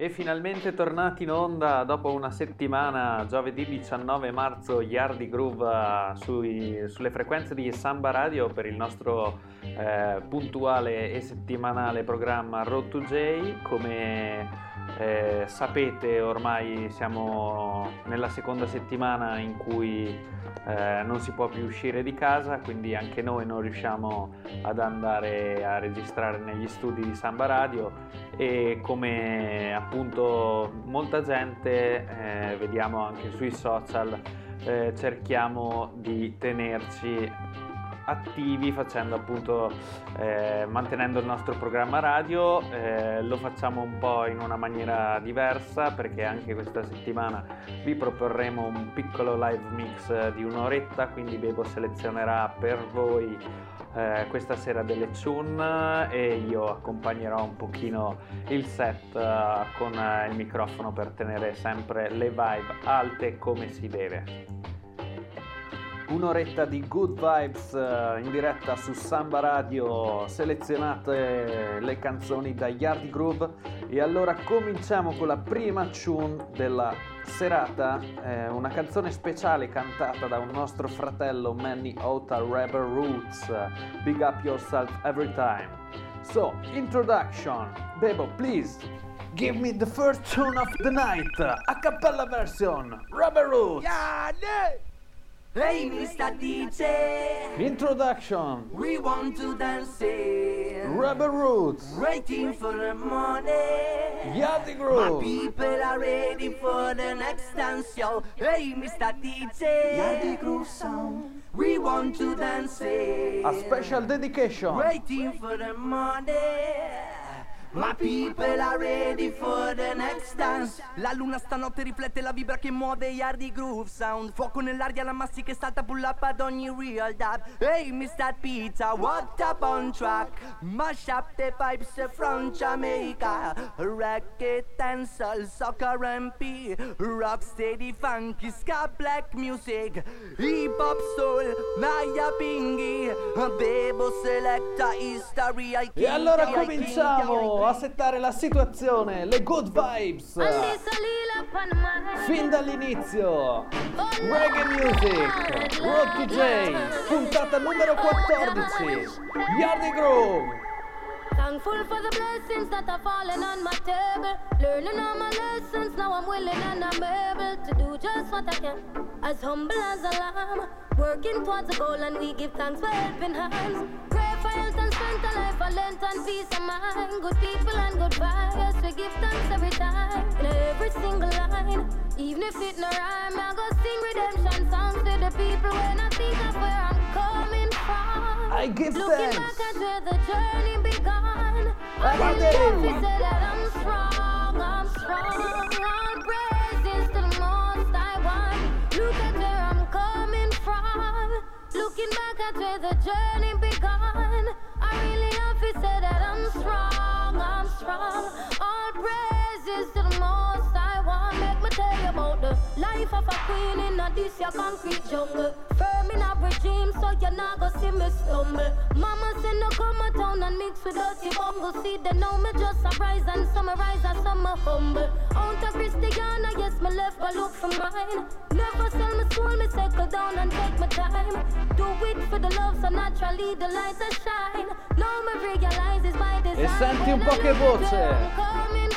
E finalmente tornati in onda dopo una settimana, giovedì 19 marzo, Yardi Groove uh, sui, sulle frequenze di Samba Radio per il nostro eh, puntuale e settimanale programma Road to J. Come eh, sapete ormai siamo nella seconda settimana in cui eh, non si può più uscire di casa, quindi anche noi non riusciamo ad andare a registrare negli studi di Samba Radio e come appunto molta gente eh, vediamo anche sui social eh, cerchiamo di tenerci attivi facendo appunto eh, mantenendo il nostro programma radio eh, lo facciamo un po' in una maniera diversa perché anche questa settimana vi proporremo un piccolo live mix di un'oretta quindi Bebo selezionerà per voi eh, questa sera delle tune e io accompagnerò un pochino il set uh, con il microfono per tenere sempre le vibe alte come si deve un'oretta di good vibes uh, in diretta su Samba Radio, selezionate le canzoni da Yardi Groove e allora cominciamo con la prima tune della serata, eh, una canzone speciale cantata da un nostro fratello Manny Ota Rebel Roots, Big Up Yourself Every Time. So, introduction, Bebo, please. Give me the first tune of the night, a cappella version, Rebel Roots. Yeah, yeah. Hey, Mr. DJ. Introduction. We want to dance in. Rebel Roots. Waiting for the morning. Yardi My people are ready for the next dance, yo. Hey, Mr. DJ. Yardi Groove Sound. We want to dance in. A special dedication. Waiting for the morning. My people are ready for the next dance. La luna stanotte riflette la vibra che muove Yardi Groove Sound. Fuoco nell'aria, la massi che salta pull up ad ogni real dab. Hey, Mr. Pizza, what up on track? Mash up the pipes from Jamaica. And soul, soccer MP. Rock steady, funky, ska, black music. Hip hop soul, Naya Pingy. Bebo selecta history. I E allora cominciamo I a settare la situazione, le good vibes. Fin dall'inizio, Reggae Music, Road to J, puntata numero 14, Yardi Groove. Thankful for the blessings that are falling on my table. Learning all my lessons, now I'm willing and I'm able to do just what I can. As humble as a lamb, working towards a goal, and we give thanks for helping hands. Pray and strength, a life for length and peace of mind. Good people and good vibes, we give thanks every time. In every single line, even if it no rhyme, I go sing redemption songs to the people when I think of where I'm coming from. I give Looking thanks. back at where the journey began. I day. love to say that I'm strong, I'm strong. All praises to the most I want. Look at where I'm coming from. Looking back at where the journey began. I really have to say that I'm strong, I'm strong. All praises to the most I want. Make me tell you about the life of a queen in a this your concrete jungle. Firm in a regime, so you're not gonna see me stumble. Mama say no come a town and mix with dirty bungle. See they know me just a rise and summarize and some humble. Out of Christiana, yes, me left go look for mine. Never sell my soul, me settle down and take my time. Do it for the love, so naturally the light a shine. Now me realize it's by design. senti un po' che voce.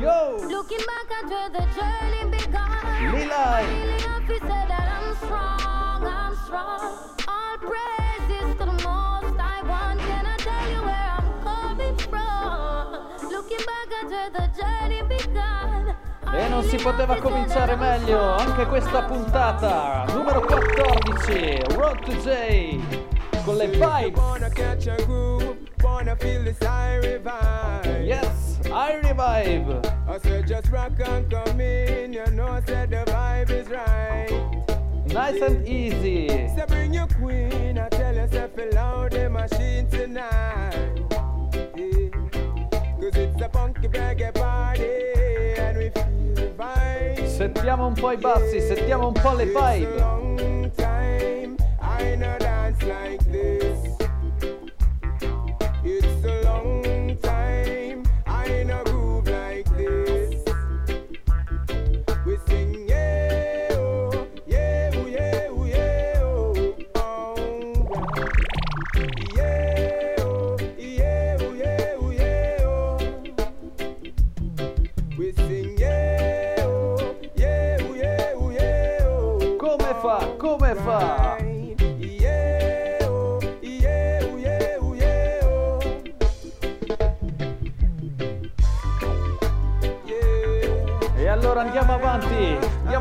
Yo, Looking back at where the journey began. Lilai. Really happy say that I'm strong, I'm strong. All praises to the most I want. Can I tell you where I'm coming from? Looking back at where the journey began. E non si poteva cominciare meglio, anche questa puntata, numero 14, Road to J, con le vibe. Yes, I revive. I said just rock and come in, you know said the vibe is right. Nice and easy. Say bring your queen, I tell yourself loud the machine tonight. Yeah. Cause it's a funky reggae party and we feel the vibe. Settiamo un po' i bassi, settiamo un po' le vibe. long time I no dance like this. It's a long time I no groove like this.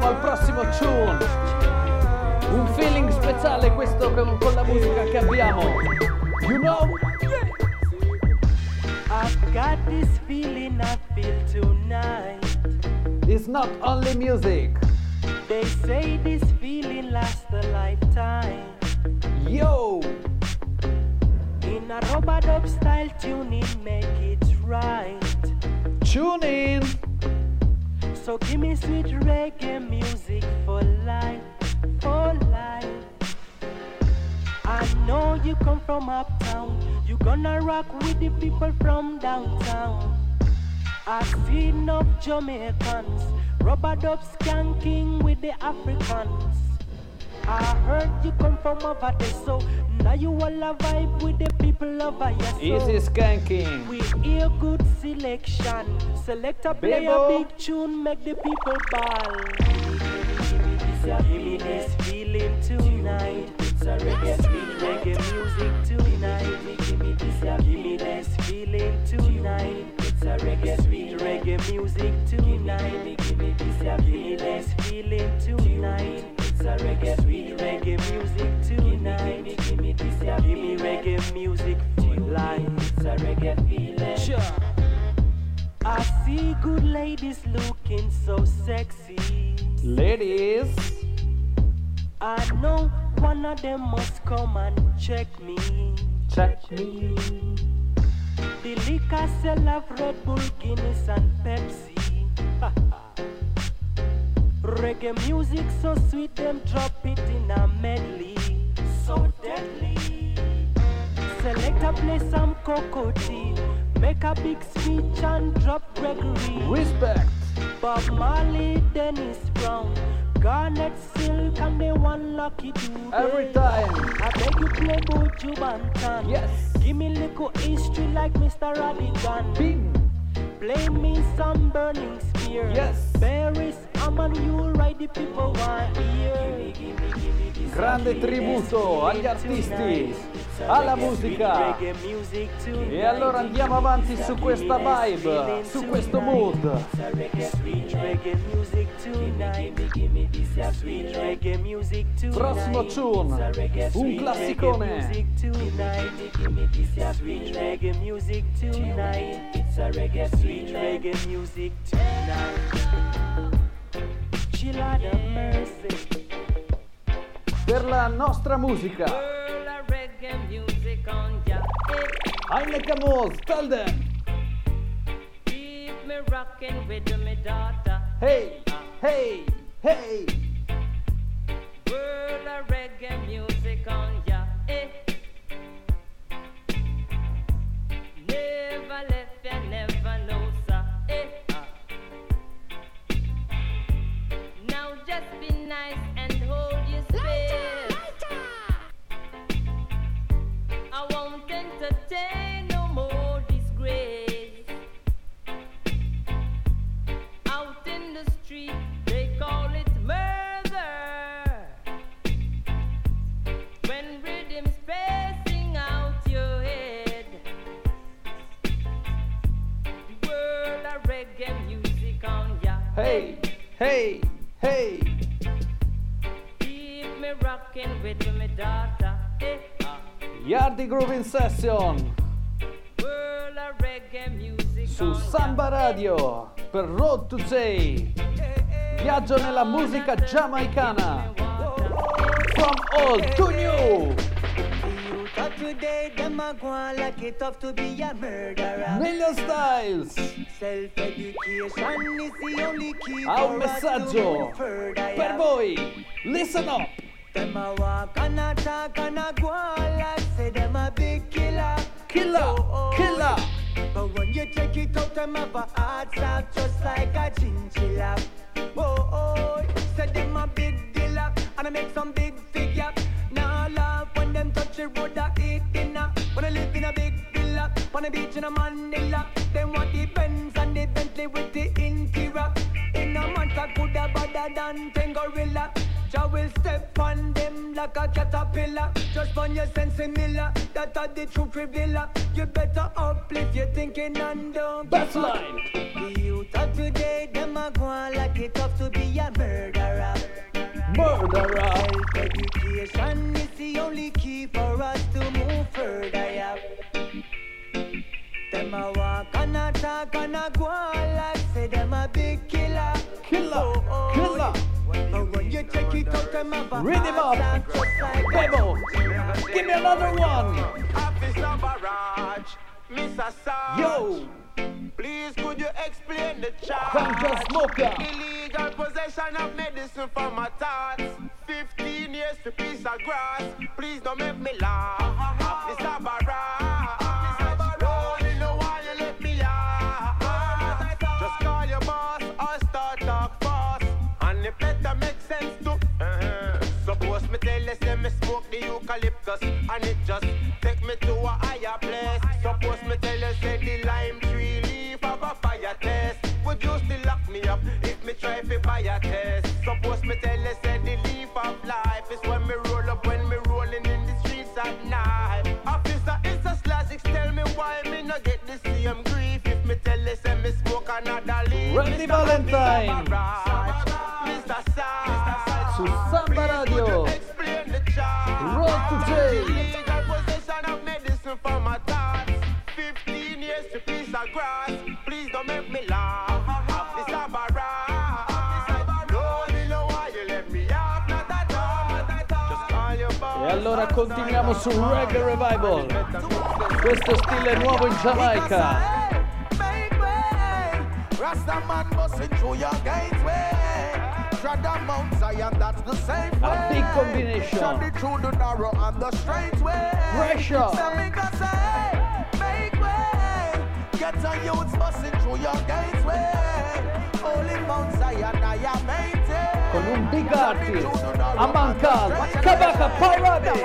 Andiamo al prossimo tune. Un feeling speciale questo con, con la musica che abbiamo. You know? I've got this feeling I feel tonight. It's not only music. They say this feeling lasts a lifetime. Yo! In a rubber dub style tuning, make it right. Tune in! So give me sweet reggae music for life, for life. I know you come from uptown, you gonna rock with the people from downtown. I see enough Jamaicans, rubber dub skanking with the Africans. I heard you come from over there, so now you all a vibe with the people over here. so- Easy skanking. we hear good selection. Select a play a big tune, make the people ball. Give me this feeling tonight. It's a reggae, reggae music tonight. Give me this, give me this feeling tonight. It's a reggae, sweet reggae music tonight. Give me this, give me this feeling tonight. It's a reggae, sweet reggae music tonight. Give me this, give me reggae music for life. It's a reggae feeling. Sure. I see good ladies looking so sexy. Ladies, I know one of them must come and check me. check me. The liquor sell have Red Bull, Guinness, and Pepsi. Reggae music so sweet, them drop it in a medley. So deadly. Select a play some cocoa tea. Make a big speech and drop Gregory. Respect. Bob Marley, Dennis Brown, Garnet Silk, and the one lucky dude. Every time. I beg you play Buju Banton. Yes. Give me little history like Mr. Rodigan. Bing. Play me some Burning Spear. Yes. Paris, I'm on you, right? The people want hear. Grande tributo agli artisti, alla musica. E allora andiamo avanti su questa vibe, su questo mood. Prossimo tune, un classicone. Per la nostra musica. Heine Camus, tell them. Keep me rocking with me daughter. Hey, hey, hey. World of reggae music on ya. Eh. Never left Hey, hey, hey. Keep me rocking with me daughter. Eh, ah. Yardi Grooving Session su Samba. Radio per Road to Say. Viaggio nella musica giamaicana. From old to new. Today, them a go like it tough to be a murderer. Million Styles. Self-education is the only key Ha un for us to messaggio per voi. Listen up. Them a walk and a talk and a go like say them a big killer. Killer, Oh, oh. killer. But when you take it out, them have a hard stop just like a chinchilla. Oh, oh, say them a big dealer and I make some big figure. Now laugh when them touch the road, I eat dinner. When I live in a big villa, on beach in a Manila, them want the Benz better than ten gorilla. Jah will step on them like a caterpillar. Just on your sense similar. That are the truth revealer. You better uplift your thinking and don't up. Baseline. The youth of today, them a go like it tough to be a murderer. Murderer. Self education is the only key for us to move further. Yeah. A walk and a talk and a go on like say them a big killer. Killer. Oh, oh Killer. But when you check it out, them have a Read him up. Bebo. Give me another one. Officer Barrage, Mr. Sarge. Yo. Please could you explain the charge? Ganja smoker. Illegal possession of medicine for my thoughts. 15 years to piece of grass. Please don't make me laugh. Uh-huh. Officer Barrage. Eucalyptus and it just take me to a higher place. Suppose me tell you, say the lime tree leaf have a fire test. Would you still lock me up if me try fi buy a test? Suppose me tell you, say the leaf of life is when me roll up when me rolling in the streets at night. Officer, it's a slash, tell me why me no get the same grief if me tell you, say me smoke another leaf. Randy Valentine. E allora continuiamo su Reggae Revival. Questo stile nuovo in Giamaica. Make way. Rasta man busting through your gateway. Tread on Mount Zion, that's the same A way. big combination. Shut On youths busting through your gateway. Holy Mount Zion, I am maintain. Con un big artist. Amankal. Kabaka Pyramid.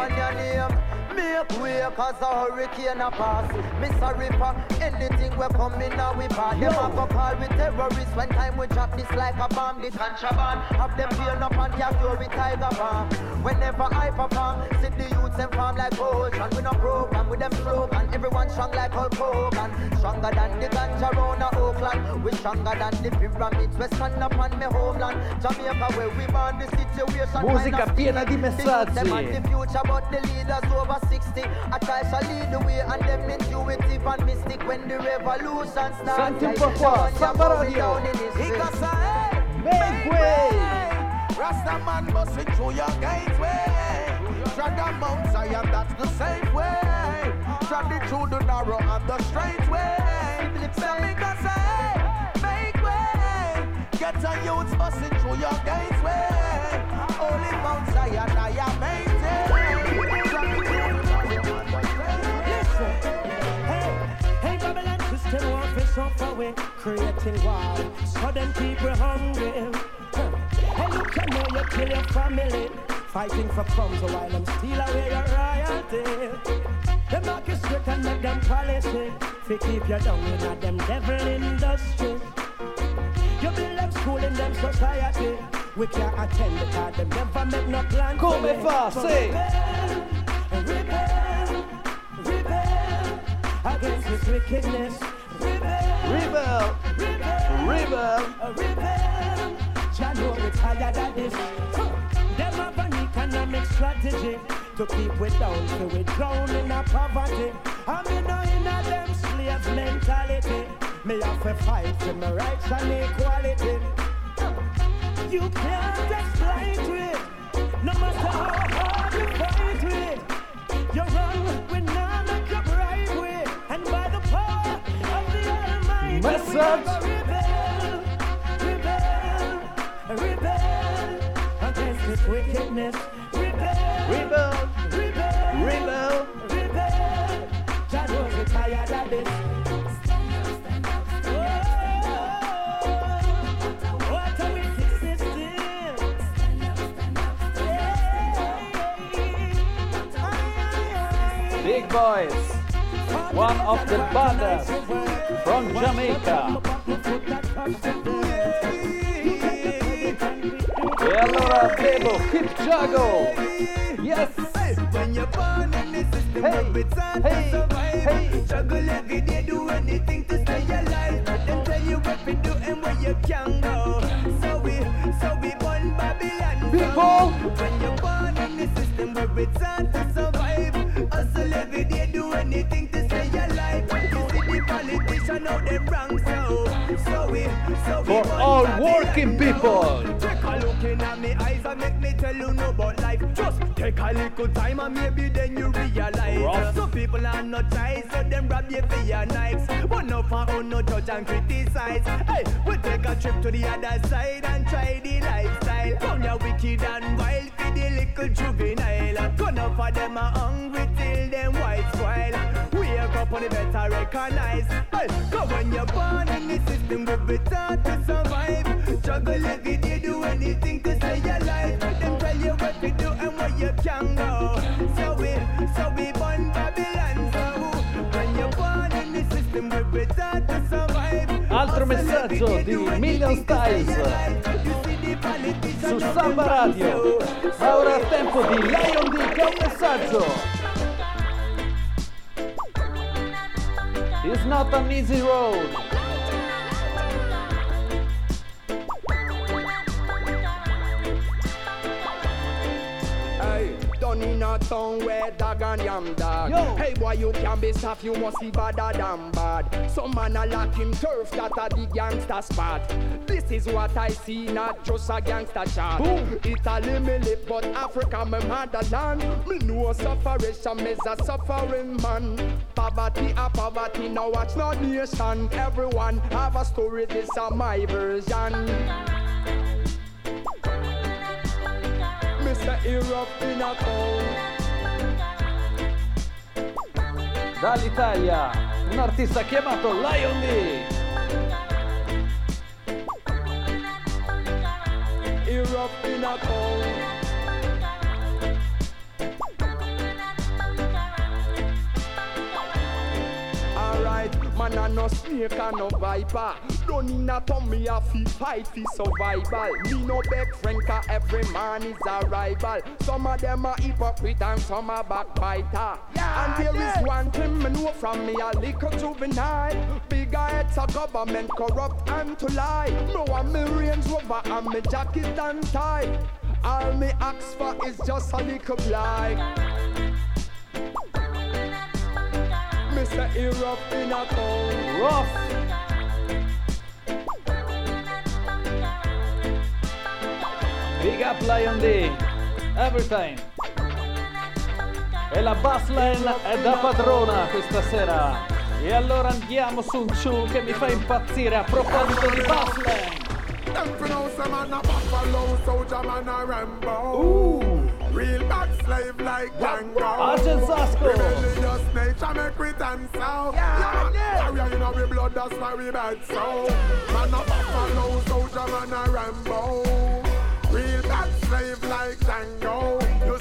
Make way cause a hurricane a pass Me sorry for anything we come in now we pass Them a go call we terrorists. When time we drop this like a bomb The contraband Have them peel up and capture with tiger bomb. Whenever I perform See the youths them farm like ocean We no program with them slogan Everyone strong like Hulk Hogan. Stronger than the ganja round Oakland. We stronger than the pyramids. We stand up on me homeland. Jamaica where we born the situation Musica piena di youth them and the future, but the leaders over 60. I try to lead the way, and them intuitive and mystic when the revolution starts. Senti un po' qua, Samba Radio. Make way. Rasta man busting through your gateway. Tread on Mount Zion, that's the safe way. Tread it through the narrow and the straight way. Some niggas say, make way. Get a youth busting through your gateway. Holy Mount Zion, I am maintain. Creating war. So them people hungry. Hey, you know you kill your family. Fighting for crumbs while them steal away your royalty. Them mark you straight and make them policy. Fi keep you down in a them devil industry. You build them school in them society. We can't attend because them never make no plan. Come it. fa? So rebel, rebel, rebel against this wickedness. Rebel, Rebel. rebel, Rebel. Jah know we tired of this. Them have an economic strategy to keep we down, so we drown in a poverty. And me know in a them slave mentality. Me have to fight for my rights and equality. You can't exploit it, no matter how hard you fight it. You're Message. rebel, rebel, rebel against wickedness. Rebel, Rebel. rebel, Rebel. tired of this. Big boys. One of the baddest from Jamaica. allora Tebo, Keep Jago. Yes. When you're born in the system, Hey, it's hard hey, to survive. hey. Struggle every day, do anything to stay alive. Them tell you what to do and where you can go. So we, so we born Babylon. People. When you're born in the system where it's hard to survive. Hustle every day, do anything to them wrong, so, so we, so we For all working people. Take a look in at me eyes and make me tell you no about life. Just take a little time and maybe then you realize. Rough. Some people are not try, so them rob you for your nikes. But no for own no judge and criticize. Hey, we take a trip to the other side and try the lifestyle. Come ya wicked and wild for the little juvenile. Turn up for them are hungry till them white spoil. Wake up on the better recognize. Hey, cause when you're born in the system, we be taught to survive. Juggle every day, do anything to stay alive. Them tell you what to do you can go. So we, so we born Babylon. So when you're born in the system, we be taught to survive. Altro messaggio di Million Styles su Samba Radio. Ma ora è tempo di Lion D che ha un messaggio. It's not an easy road. A town where dog and yam dog. Yo. Hey boy, you can be soft, you must be badder than bad. Some man a lock him turf, that a the gangster spot. This is what I see, not just a gangster shot. Boom. Italy me live, but Africa my motherland. Me know sufferation, me's a suffering man. Poverty a poverty, now watch no nation. Everyone have a story, this a my version. Europe in a. Dall'Italia, un artista chiamato Lion D. Europe in a. Alright, man a no snake and no viper. Don't in a me a fi fight fi survival. Me no beg friend 'cause every man is a rival. Some of them are hypocrite and some are backbiter. and there is one thing me know from me a little juvenile. Bigger heads a government corrupt and to lie. No one me Range Rover and me jacket and tie. All me ask for is just a little blind. Mr. Europe in a town. Rough. Lion D. Every time. E la bassline è da padrona questa sera. E allora andiamo su un ciu che mi fa impazzire a proposito di bassline. Them pronounce them on a buffalo, soldier man a Rambo. Real bad slave like Django. Argent Sasco. Rebellious nature make we dance out. Yeah, yeah. Warrior in our blood, that's why we bad so. Man a buffalo, soldier man a Rambo. Real bad slave like Django. You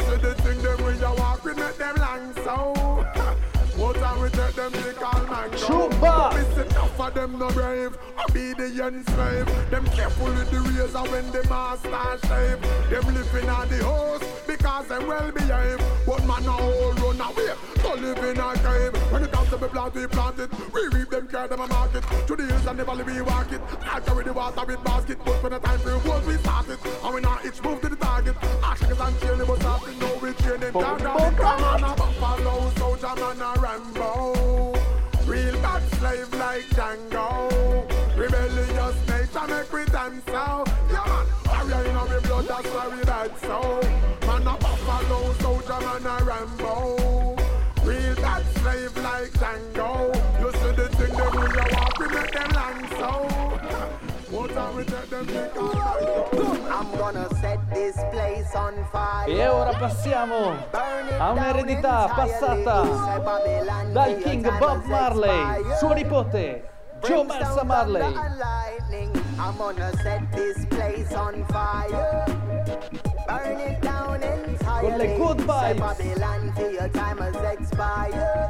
Chuba. Listen, enough of them no brave, obedient slave. Them careful with the razor when the master shave. Them living on the house because them well behaved. But man a whole run away, so live in a cave. When it comes to be plant, we plant it. We reap them, care them a market. To the hills and the valley we walk it. I carry the water with basket, but when the time for work we start it. And we not each move E ora passiamo a un'eredità passata dal King Bob Marley, suo nipote Joe Massa Marley. I'm gonna set this place on fire. Burn it down entirely. Con le good vibes. Babylon till your time has expired.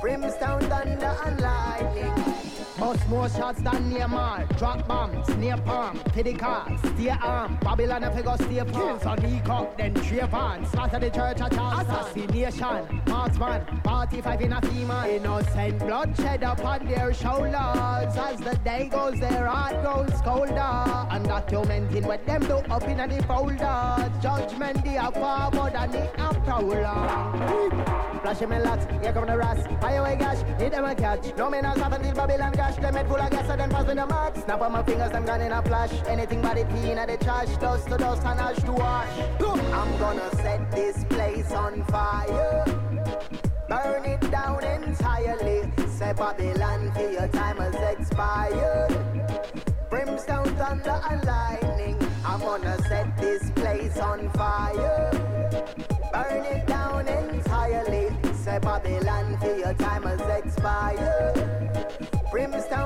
Brimstone, thunder and lightning. Bust more shots than Neymar. Drop bombs, near palm, to the car, stay arm. Babylon if you go stay Kills on the cup, then Trayvon. Slaughter the church at Charleston. Assassination, marksman, 45 in a FEMA. Innocent bloodshed upon their shoulders. As the day goes, their heart grows colder. And documenting what them do up in the folder. Judgment, they are far more than the prowler. Flashing me lots, here come the rats. Fire away gash, hit them a catch. No man has happened till Babylon Them head full of gas, pass the mark. Snap on my fingers, them gone in a flash. Anything but in the trash. Dust to dust and ash to wash. I'm gonna set this place on fire. Burn it down entirely. Say Babylon, till your time has expired. Brimstone, thunder, and lightning. I'm gonna set this place on fire. Burn it down entirely. Say Babylon, till your time has expired. Lightning. So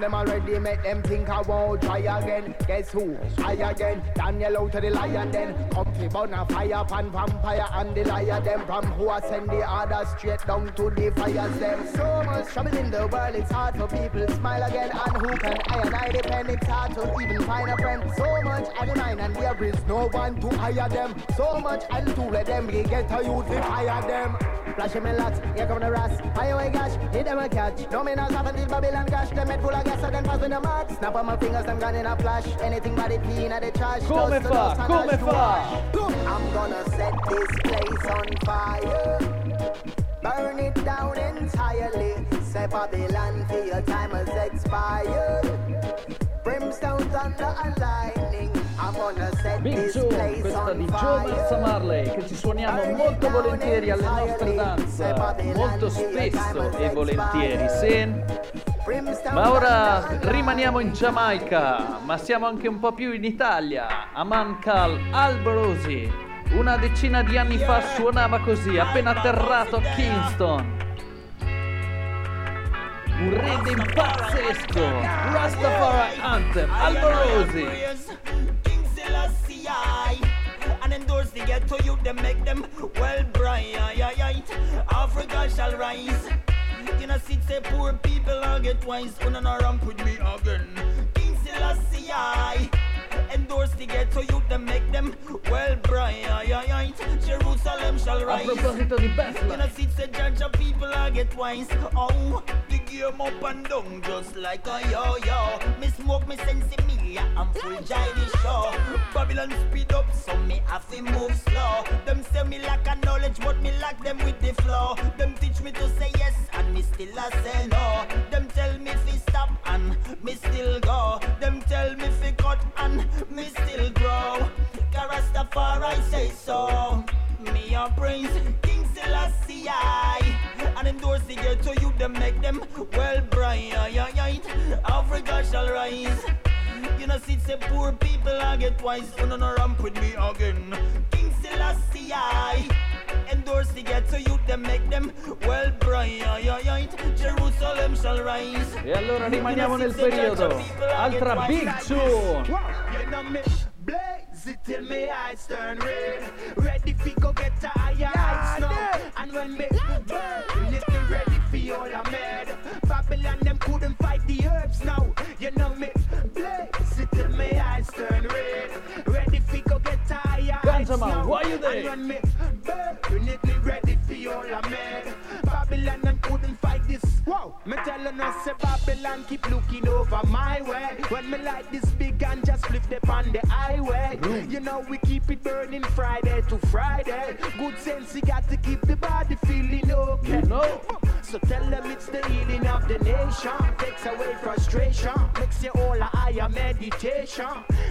them already, make them think I won't try again. Guess who? I again. Daniel out to the lion then. Come to burn a fire pan vampire and the liar them. From who I send the order straight down to the fires them. So much trouble in the world, it's hard for people to smile again. And who can I and I depend? It's hard to even find a friend. So much at the mine and there is no one to hire them. So much and to let them we get a youth to hire them. Flashing me lots, here come the rats. Fire away gash, hit them a catch. No man has happened Babylon gash. Them head full of gas, so then pass me the mark. Snap on my fingers, them gone in a flash. Anything but pee in the trash. Come Dust to fa, dust and come ash to fa. wash. I'm gonna set this place on fire. Burn it down entirely. Say Babylon, till your time has expired. Brimstone, thunder, and lightning. Big place questa di Joe. Marza Marley che ci suoniamo molto volentieri alle nostre dance, molto spesso e volentieri, sì. Ma ora rimaniamo in Giamaica, ma siamo anche un po' più in Italia. Aman Kal Alborosi, una decina di anni fa suonava così, appena atterrato a Kingston. Un rhythm pazzesco, Rastafari Anthem, Alborosi. Selassie I. And endorse the ghetto youth them make them well bright. Africa shall rise. You know see say poor people all get twice When a ramp with me again? King Selassie I endorse the ghetto youth them make them well bright Jerusalem shall A rise proposito di you know, Bethlehem, see, say judge of people I get twice. Oh, the game up and down just like a yo yo. Me smoke me sense me, I'm full jolly show. Babylon speed up, so me have to move slow. Them say me lack a knowledge, but me lack them with the flow. Them teach me to say yes, and me still a say no. Them me still grow. Rastafari say so. Me a praise King Selassie And endorse the ghetto you them make them well bright. Africa shall rise. You know see say poor people I get twice You know no ramp with me again. King Selassie Endorse the ghetto you them make them well bright Jerusalem shall rise e allora rimaniamo nel periodo. Altra Big Tune. You know me blaze it till me eyes turn red. Ready fi go get a higher heights now. And when me burn ready fi all I'm mad. Babylon them couldn't fight the herbs now. You know me higher heights Ganja man, now. why you there? Wow, me telling us say Babylon keep looking over my way. When me light this big and just flip them on the highway. Mm. You know we keep it burning Friday to Friday. Good sense, you got to keep the body feeling okay. You know. So tell them it's the healing of the nation. Takes away frustration. Makes you all a higher meditation.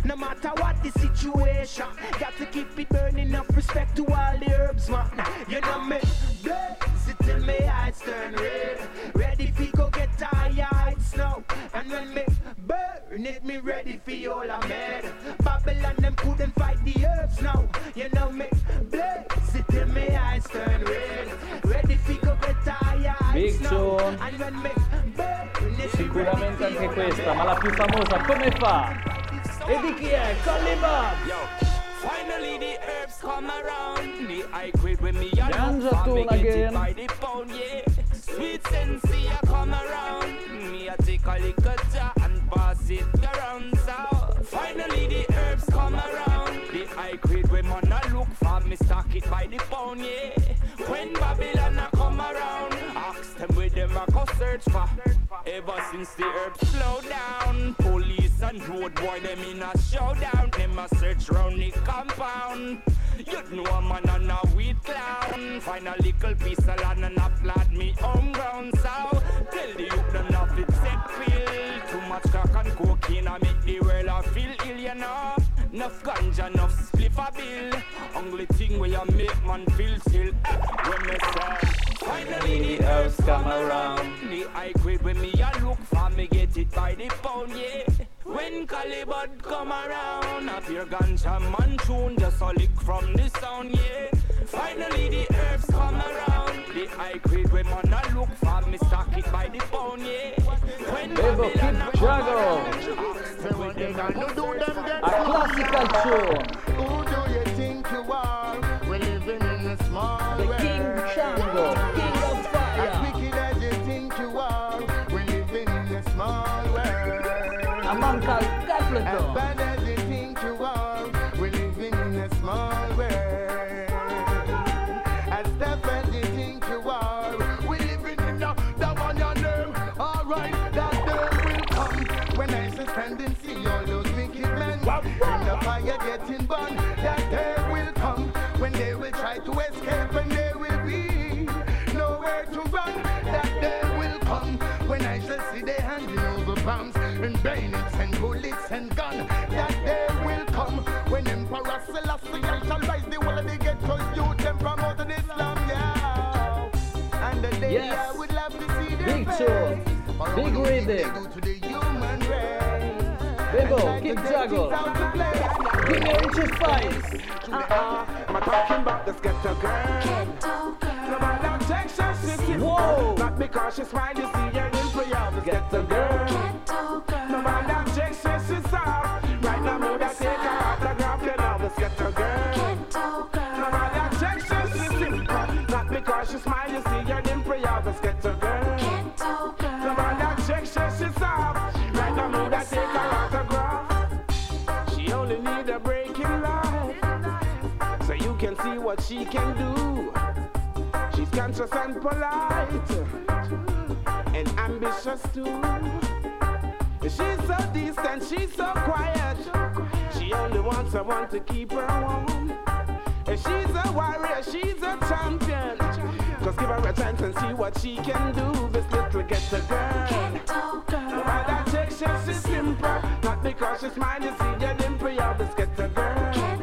No matter what the situation. Got to keep it burning up respect to all the herbs, man. You know me. Blaze it till me eyes turn red. Ready fi go get higher heights now. And when me burn it, me ready fi all I'm mad. Babylon them couldn't fight the herbs now. You know me. Blaze it till me eyes turn red. Ready fi go get higher heights Big now. And when me burn it, Sicuramente anche questa, ma la più famosa come fa? E di chi è? Collie Buddz! Finally the herbs come around. The high grade when me and Ganja look for me tune get it again. Sweet sensei I come around. Me I take a little jar and pass it around. So finally the herbs come around. The high grade when man a look for me stock it by the pound, yeah. When Babylon a come around, ask them where them a go search for. Ever since the herbs slow down, police and road boy them in a showdown. Them a search round the compound. You know a man and a weed clown. Find a little piece of land and applaud me home ground. So tell the youth them not fit set feel. Too much crack and cocaine I make the world a feel ill, you know. Enough ganja, enough spliff a bill. Only thing where you make man feel still. eh, When me say, finally the herbs come around. The high grade when me a look for me get it by the pound, yeah. When Collie Buddz come around, up your ganja man tune just a lick from the sound, yeah. Finally the herbs come around. The high grade when man a look for me stock it by the pound, yeah. When Bebo Babylon a Kid come Jago. around, A classical show. Il As bad as you think you are, we're living in a small world. As tough as you think you are, we're living in a that one your name. Alright, that day will come when I stand and see all those wicked men in the fire getting burned. That day will come when they will try to escape and there will be nowhere to run. That day will come when I shall see their handing over bombs and bayonets and guns. That day will come when Emperor Selassie I shall rise the whole of the ghetto youth and promote Islam, yeah. And the day Yes. I would love to see their Big face. big rhythm. do to the human race. Bebo, And Kid like the Jago. to play. Give me Richie Spice. Uh-uh. I'm talking about this ghetto girl. No matter Texas City. Whoa. Not because she smile, you see her in prayer. This ghetto girl. What she can do. She's conscious and polite. And ambitious too. She's so decent, she's so quiet. She only wants someone to keep her warm. And she's a warrior, she's a champion. Just give her a chance and see what she can do. This little ghetto girl. No matter Texas, she's simple. Not because she's mine, you see your dimple, you're this ghetto girl.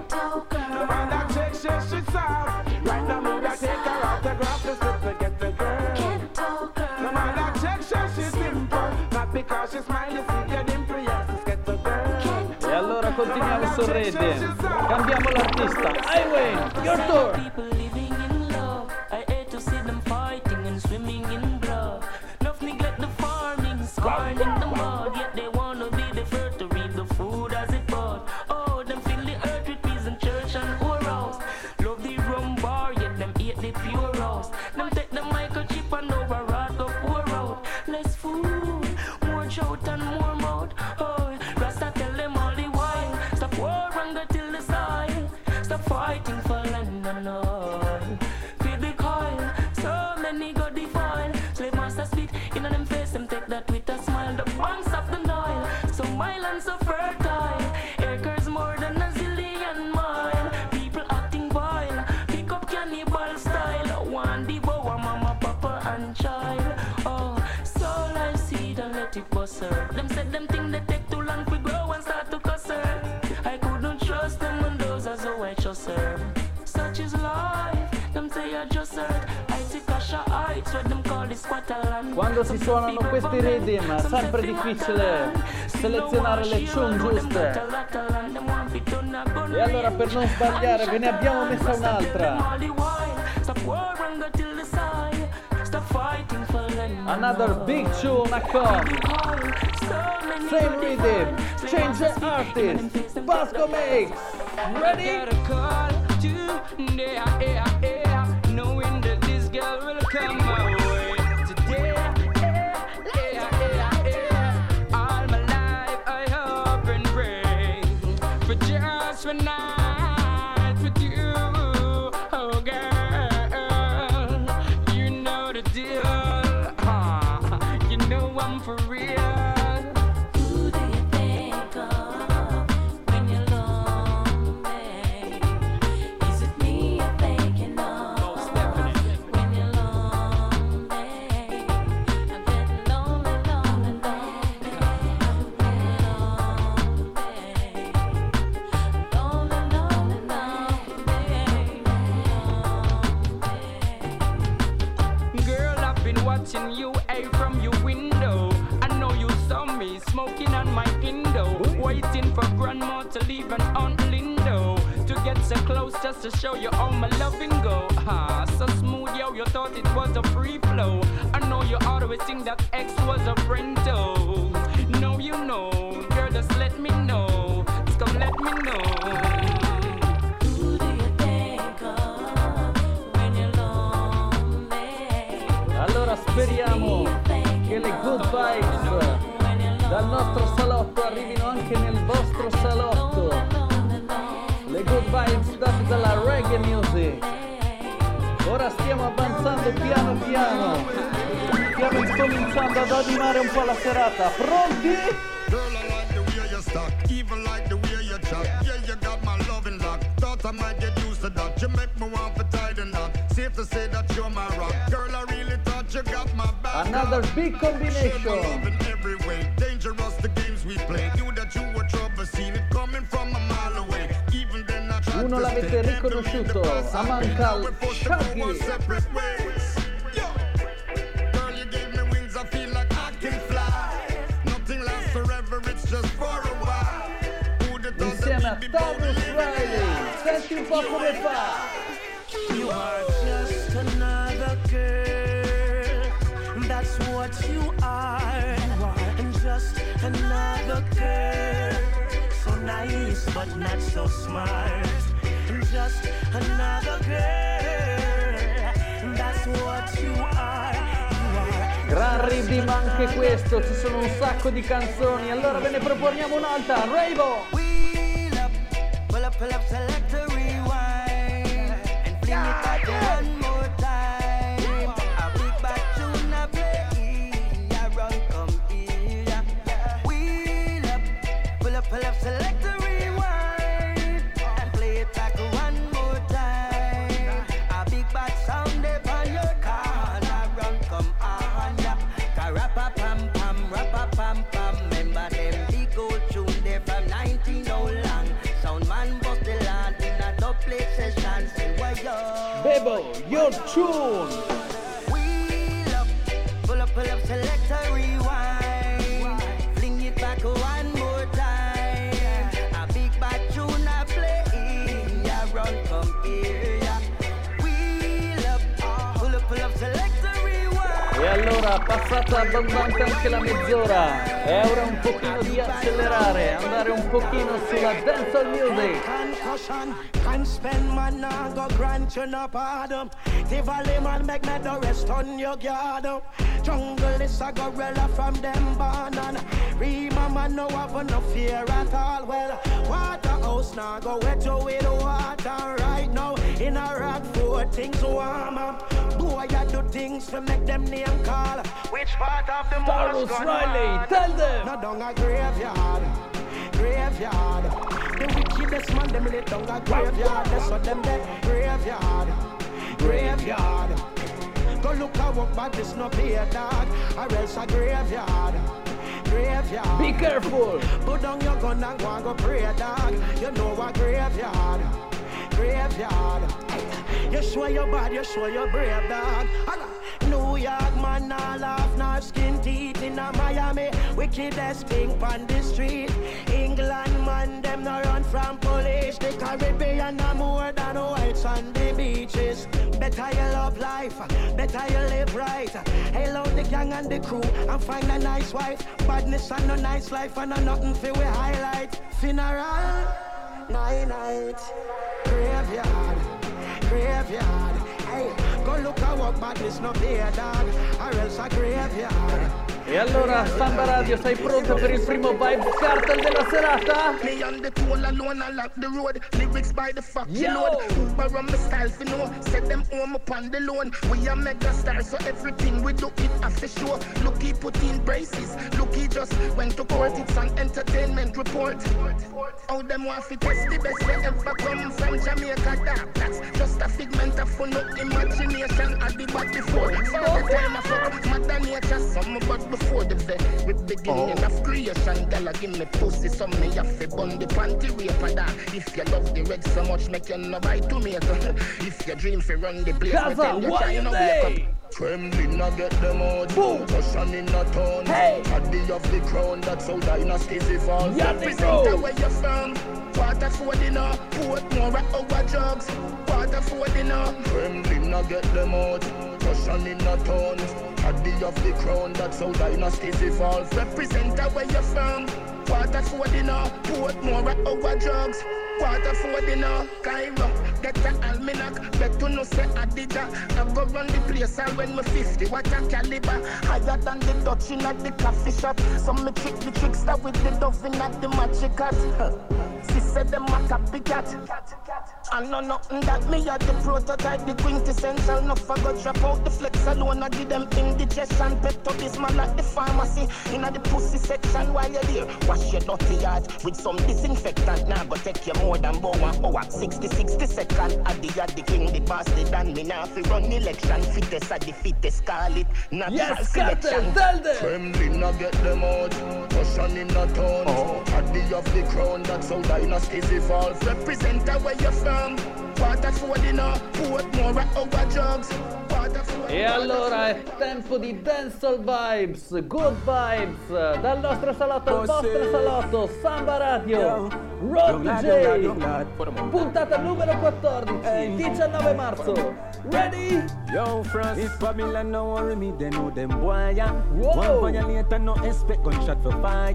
No matter Texas, she's soft. Right now, mood I take her out the autograph. This little ghetto girl. can't do No matter Texas, she's simple. Not because she's mine, you see your dimple, you're this ghetto girl. E allora continuiamo su rete. Cambiamo l'artista. Highway, your tour. More shout and more Quando si suonano questi rhythm, sempre difficile selezionare le tune giuste. E allora per non sbagliare ve ne abbiamo messa un'altra. Another big tune a come. Same rhythm, change the artist. Basco Mix. Ready? Watching you hey, from your window. I know you saw me smoking on my window, waiting for grandma to leave an Aunt Lindo to get so close just to show you all my loving go. Ah, so smooth, yo, you thought it was a free flow. I know you always think that X was a friend, though. No, you know, girl, just let me know. Just come let me know. 18 arrivino anche nel vostro salotto. Le good vibes date dalla reggae music. Ora stiamo avanzando piano piano. Stiamo incominciando ad animare un po' la serata. Pronti? I might get used to that. You make me want to tighten up. Safe to say that you're my rock. Girl, I really thought you got my back. Another big combination. Dangerous to get. We play. Knew that you were trouble, seen it coming from a mile away. Even then I tried Uno l'avete riconosciuto, Amankal Shaggy. separate ways. Yo. Girl, you gave me wings, I feel like I can fly. Nothing lasts forever, it's just for a while. Who'd have thought Insieme a we'd Riley. Senti un po' come fa. You are just another girl. That's what you are. And just another girl. So nice, but not so smart. And just another girl. That's what you are. You are. Gran riddim anche questo, ci sono un sacco di canzoni, allora ve ne proponiamo un'altra, Rainbow! Pull up, pull up, select a rewind, and fling it back one tune! Wheel up, pull up, pull up, select a rewind. Fling it back one more time. A big bad tune a play. Yeah, run come here. Yeah. Wheel up, pull up, pull up, select a rewind. E allora, passata abbondante anche la mezz'ora, è ora un pochino di accelerare, andare un pochino sulla dancehall music. Concussion, can spend man now go grant you no pardon. Tivoli man make me the rest on your guard. Jungle is a gorilla from them born and Rima man no have no fear at all. Well, Waterhouse now go wet you with water right now. In a rock for things warm up. Boy, I do things to make them name call. Which part of the Taurus Riley, tell them. No down a graveyard, graveyard. The wickedest man them lit down a graveyard. That's what them there graveyard, graveyard. Go look a walk, but this no be a dog, or else a graveyard. Graveyard. Be careful. Put down your gun and go and go pray, dog. You know a graveyard, graveyard. You show your bad, you show your brave, dog. New York man, all laugh, nor skin teeth in a Miami. Wickedest thing on the street. England man, them no run from police. The Caribbean are more Better you love life, better you live right. Out the gang and the crew and find a nice wife. Badness and no nice life and no nothing for we highlight. Funeral, night night, graveyard, graveyard. Hey, go look a walk badness no be dog, or else a graveyard. E allora, Samba Radio, sei pronta per il primo Vybz Kartel della serata? Me on the toll alone, I lock the road. Lyrics by the fucking load. Uber on my style, for know. Set them home upon the loan. We are mega stars, so everything we do it after show. Look, he put in braces. Look, he just went to court. It's an entertainment report. How them want to test the best they ever come from Jamaica. That, that's just a figment of fun, no imagination. I did what before. For the time I fuck, mother nature. Some but before the very beginning of creation. Gala give me pussy, some me have to bun the panty raper that. If you love the red so much, make you no buy tomato. if you dream for run the place, Gaza, pretend you what try you no say? wake up. Kremlin I get them out Boom. Russian in a town Hey. Paddy of the crown That's how dynasties evolve Yeah, Represent go. where you're from Water for dinner Portmore at our drugs. Water for dinner Kremlin I get them out. Russian in a town Paddy of the crown That's how dynasties evolve. Represent where you're from Water for dinner Portmore at our drugs. Water for dinner Cairo. Get a almanac Bet to no say Adida I go run the place all when me 50 What a caliber. Higher than the Dutch in at the coffee shop. Some me trick the trickster with the dove in at the magic hat. She said them a copycat I know nothing that me are the prototype, the quintessential. No forgot drop out the flex alone. I give them indigestion. Pet up this man at the pharmacy. In the pussy section while you're there. Wash your dirty yard with some disinfectant. Now go take you more than about one hour. 60, 60 second. At the yard, the king, the bastard. And me now fi run election. Fittest at the fittest. Call it natural Yes, selection. Kartel, tell them. Kremlin, I get them out. Russian in a town. Oh. Paddy of the crown, that's how dynasties evolve. Represent where you're from. Water for dinner, Portmore at our drugs. E allora è tempo di Dancehall Vibes, Good Vibes, dal nostro salotto al vostro salotto, Samba Radio, Road DJ, puntata numero 14, 19 marzo. Ready? Yo, Frost. If Babylon no worry me, they know them boy, yeah. Whoa. One violate and no expect gunshot for fire.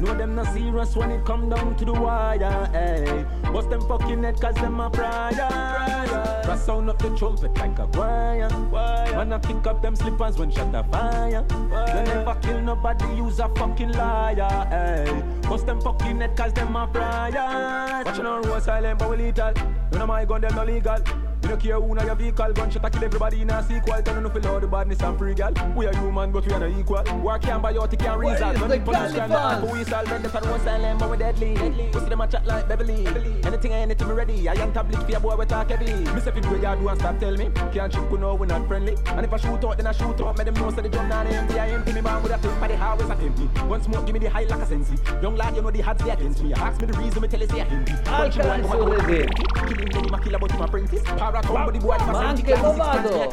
Know them not serious when it come down to the wire, hey. Bust them fucking head cause them a prior. Press sound up the trumpet like a choir. Man, I pick up them slippers when shot a fire. They never kill nobody, use a fucking liar, hey. Bust them fucking head cause them a prior. Watching on road silent but we lethal. You know my gun, them no legal. You don't care who know your vehicle, gunshot a kill everybody in a sequel. Turn on for loud the badness and free gal. We are human, but we are not equal. War can't buy out, it can't is Don't the need punish and Califans? not we sell. Run the road silent, but we deadly. We see them a chat like Beverly. Anything, I anything, me ready. I am tablet for your boy, we talk heavy. Me step in where you do and stop tell me. Can't chip, we know we not friendly. And if I shoot out, then I shoot out. Make them know, say the drum not empty. I empty me man with a pimp, but the highways are empty. One smoke, give me the high like a sensi. Young lad, you know the odds they against me. Ask me the reason, me tell you say I empty. One, Alcalá one, one, Insurrede. Killing any ma kill about him apprentice. Para combo the boy, Ma anche Mavado.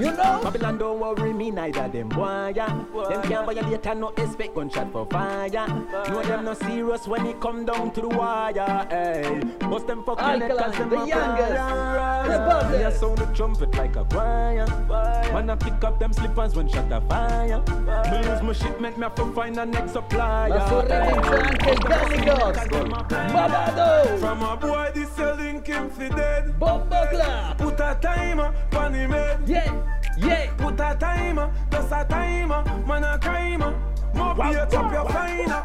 You know? Babylon don't worry me neither them boy. Them can't violate and no expect gunshot for fire Know them no serious when it come down to the wire hey. Bust them fucking head Alkaline, cause them the a youngest, prior. the boldest. Me a sound the trumpet like a choir Man I pick up them slippers when shot a fire Me lose my shipment me have to find a next supplier La sorride c'è anche il Gully Babado, From a boy, this selling him fi dead. Bombo Club, Put a timer on him head. yeah, yeah. Put a timer, just a timer, man a crimer. Mobilate up your finer.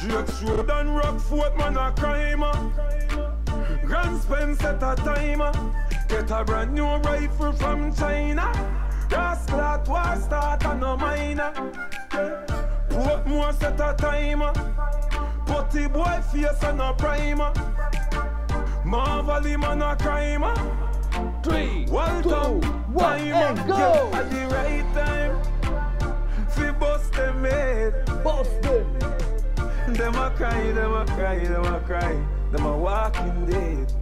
Drake show done Rockford, man a crimer. Grand Spence set a timer. Get a brand new rifle from China. Rascal at war start and no minor. Portmore set a timer. Putty boy face and a primer. Marvel him and a crimer. Three, Well two, one, and go. At the right time, fi bust them head. Boston, Them Them a cry, them a cry, them a cry. Them a walking dead.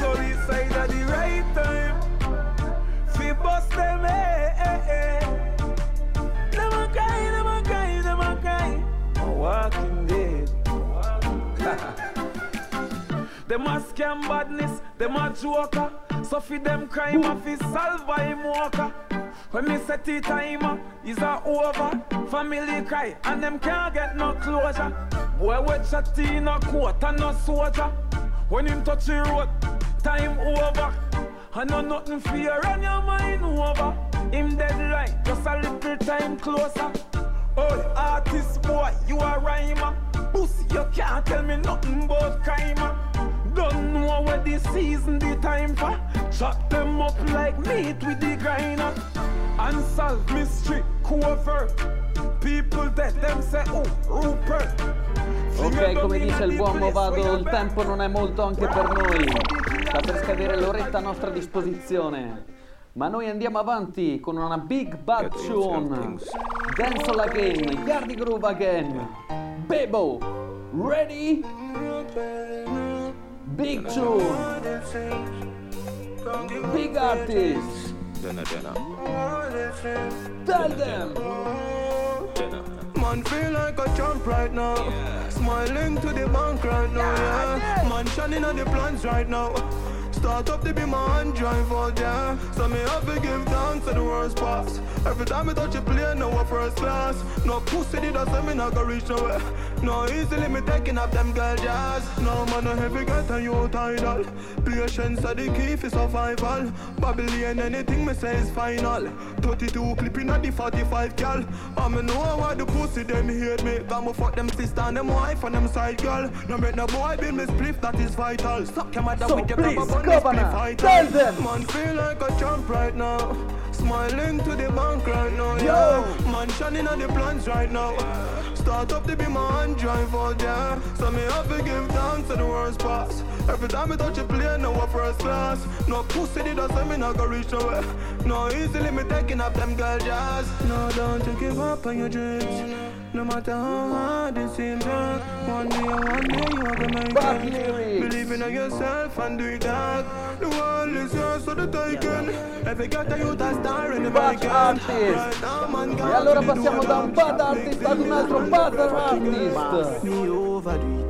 Go side at the right time, fi bust them head. Them a cry, them a cry, them a cry. A walking dead. Them a scam badness, them a joker. So fi them crime a fi solve him walker. When me set the timer, is a over. Family cry and them can't get no closure. Boy we chat in a court and no soldier. When him touch the road, time over. I know nothing fear and your mind over. Him deadline, just a little time closer. Oh, artist boy, you a rhymer. Pussy, you can't tell me nothing about crime. Don't know where the season, the time for. Chop them up like meat with the grinder. Unsolved mystery, covert. People that them say, oh, Rupert. Ok, come dice il buon Movado, il tempo non è molto anche per noi. Sta per scadere l'oretta a nostra disposizione. Ma noi andiamo avanti con una big bad tune. Dancehall again, Yardi Groove again. Bebo, ready? Big tune. Big artist. Tell them. Man feel like a champ right now. Smiling to the bank right now, yeah. Man shining on the plans right now. Start up to be my hand drive there. So me have to give thanks to the worst pass. Every time I touch a plane, now a first class. No pussy did I say me not go reach nowhere. No easily me taking up them girl jazz. No man no heavy get a you tidal. Patience are the key for survival. Babylon anything me say is final. 32 clipping at the 45 gal. I me know why the pussy them hate me. Got me fuck them sister and them wife and them side girl. No make no boy build me spliff that is vital. Suck your mother So with your please, Governor, tell them. Man feel like a champ right now. Smiling to the bank right now, yeah. Man shining on the plans right now. Start up to be my hand drive out there. So me have to give thanks to the worst pass. Every time I touch a plane, now a first class. No pussy did I say me not go reach nowhere. No easily me taking up them girl jazz. No, don't you give up on your dreams. No matter how hard it seems, yeah. one day, one day you are gonna make it. Believe in yourself and do it that. The world is yours, so the taken. Every get a youth a star in the Bad making. artist. Right now, man, E allora passiamo da un bad artist ad un altro bad artist.